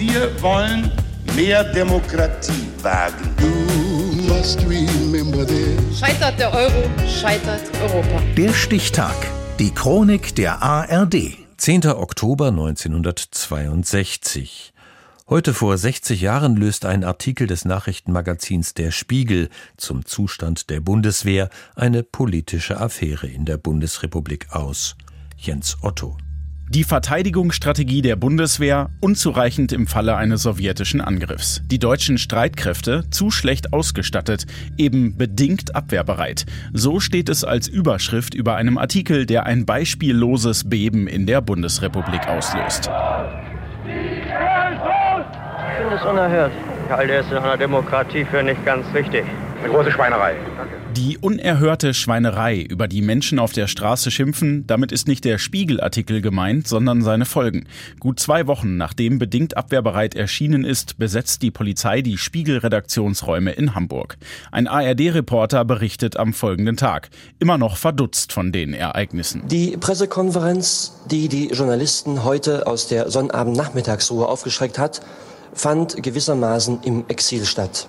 Wir wollen mehr Demokratie wagen. Scheitert der Euro, scheitert Europa. Der Stichtag. Die Chronik der ARD. 10. Oktober 1962. Heute vor 60 Jahren löst ein Artikel des Nachrichtenmagazins Der Spiegel zum Zustand der Bundeswehr eine politische Affäre in der Bundesrepublik aus. Jens Otto. Die Verteidigungsstrategie der Bundeswehr unzureichend im Falle eines sowjetischen Angriffs. Die deutschen Streitkräfte zu schlecht ausgestattet, eben bedingt abwehrbereit. So steht es als Überschrift über einem Artikel, der ein beispielloses Beben in der Bundesrepublik auslöst finde es unerhört. Ich halte es in einer Demokratie für nicht ganz richtig. Eine große Schweinerei. Die unerhörte Schweinerei, über die Menschen auf der Straße schimpfen, damit ist nicht der Spiegelartikel gemeint, sondern seine Folgen. Gut zwei Wochen nachdem bedingt abwehrbereit erschienen ist, besetzt die Polizei die Spiegel-Redaktionsräume in Hamburg. Ein ARD-Reporter berichtet am folgenden Tag, immer noch verdutzt von den Ereignissen. Die Pressekonferenz, die die Journalisten heute aus der Sonnabend-Nachmittagsruhe aufgeschreckt hat, fand gewissermaßen im Exil statt.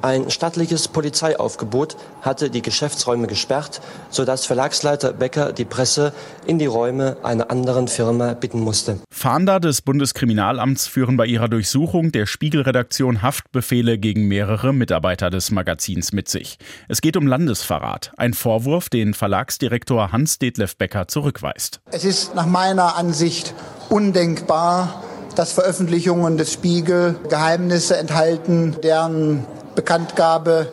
Ein stattliches Polizeiaufgebot hatte die Geschäftsräume gesperrt, sodass Verlagsleiter Becker die Presse in die Räume einer anderen Firma bitten musste. Fahnder des Bundeskriminalamts führen bei ihrer Durchsuchung der Spiegelredaktion Haftbefehle gegen mehrere Mitarbeiter des Magazins mit sich. Es geht um Landesverrat, ein Vorwurf, den Verlagsdirektor Hans-Detlef Becker zurückweist. Es ist nach meiner Ansicht undenkbar, dass Veröffentlichungen des Spiegel Geheimnisse enthalten, deren Bekanntgabe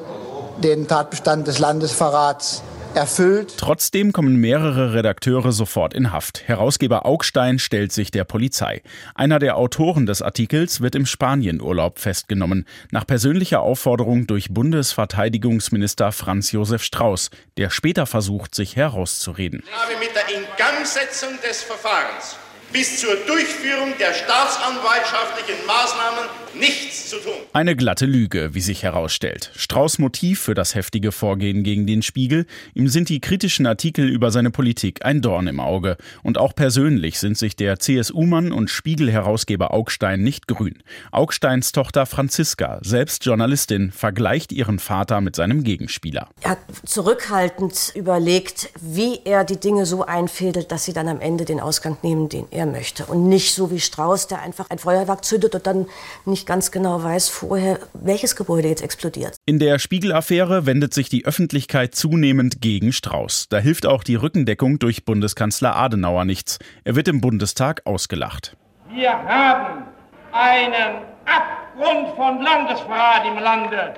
den Tatbestand des Landesverrats erfüllt. Trotzdem kommen mehrere Redakteure sofort in Haft. Herausgeber Augstein stellt sich der Polizei. Einer der Autoren des Artikels wird im Spanienurlaub festgenommen, nach persönlicher Aufforderung durch Bundesverteidigungsminister Franz Josef Strauß, der später versucht, sich herauszureden. Ich habe mit der Ingangsetzung des Verfahrens bis zur Durchführung der staatsanwaltschaftlichen Maßnahmen nichts zu tun. Eine glatte Lüge, wie sich herausstellt. Strauß Motiv für das heftige Vorgehen gegen den Spiegel, ihm sind die kritischen Artikel über seine Politik ein Dorn im Auge. Und auch persönlich sind sich der CSU-Mann und Spiegel-Herausgeber Augstein nicht grün. Augsteins Tochter Franziska, selbst Journalistin, vergleicht ihren Vater mit seinem Gegenspieler. Er hat zurückhaltend überlegt, wie er die Dinge so einfädelt, dass sie dann am Ende den Ausgang nehmen, den er möchte. Und nicht so wie Strauß, der einfach ein Feuerwerk zündet und dann nicht ganz genau weiß vorher, welches Gebäude jetzt explodiert. In der Spiegel-Affäre wendet sich die Öffentlichkeit zunehmend gegen Strauß. Da hilft auch die Rückendeckung durch Bundeskanzler Adenauer nichts. Er wird im Bundestag ausgelacht. Wir haben einen Abgrund von Landesverrat im Lande.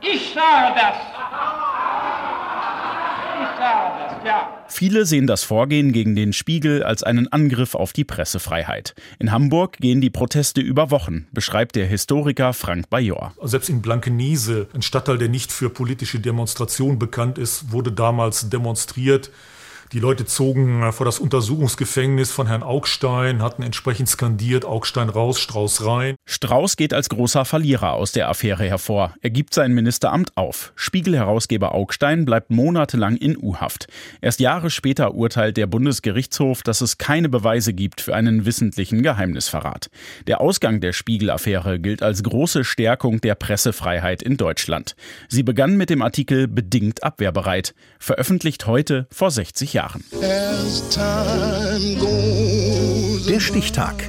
Ich sage das. Viele sehen das Vorgehen gegen den Spiegel als einen Angriff auf die Pressefreiheit. In Hamburg gehen die Proteste über Wochen, beschreibt der Historiker Frank Bajor. Selbst in Blankenese, ein Stadtteil, der nicht für politische Demonstrationen bekannt ist, wurde damals demonstriert. Die Leute zogen vor das Untersuchungsgefängnis von Herrn Augstein, hatten entsprechend skandiert, Augstein raus, Strauß rein. Strauß geht als großer Verlierer aus der Affäre hervor. Er gibt sein Ministeramt auf. Spiegelherausgeber Augstein bleibt monatelang in U-Haft. Erst Jahre später urteilt der Bundesgerichtshof, dass es keine Beweise gibt für einen wissentlichen Geheimnisverrat. Der Ausgang der Spiegel-Affäre gilt als große Stärkung der Pressefreiheit in Deutschland. Sie begann mit dem Artikel Bedingt abwehrbereit, veröffentlicht heute vor 60 Jahren. Jahren. Der Stichtag.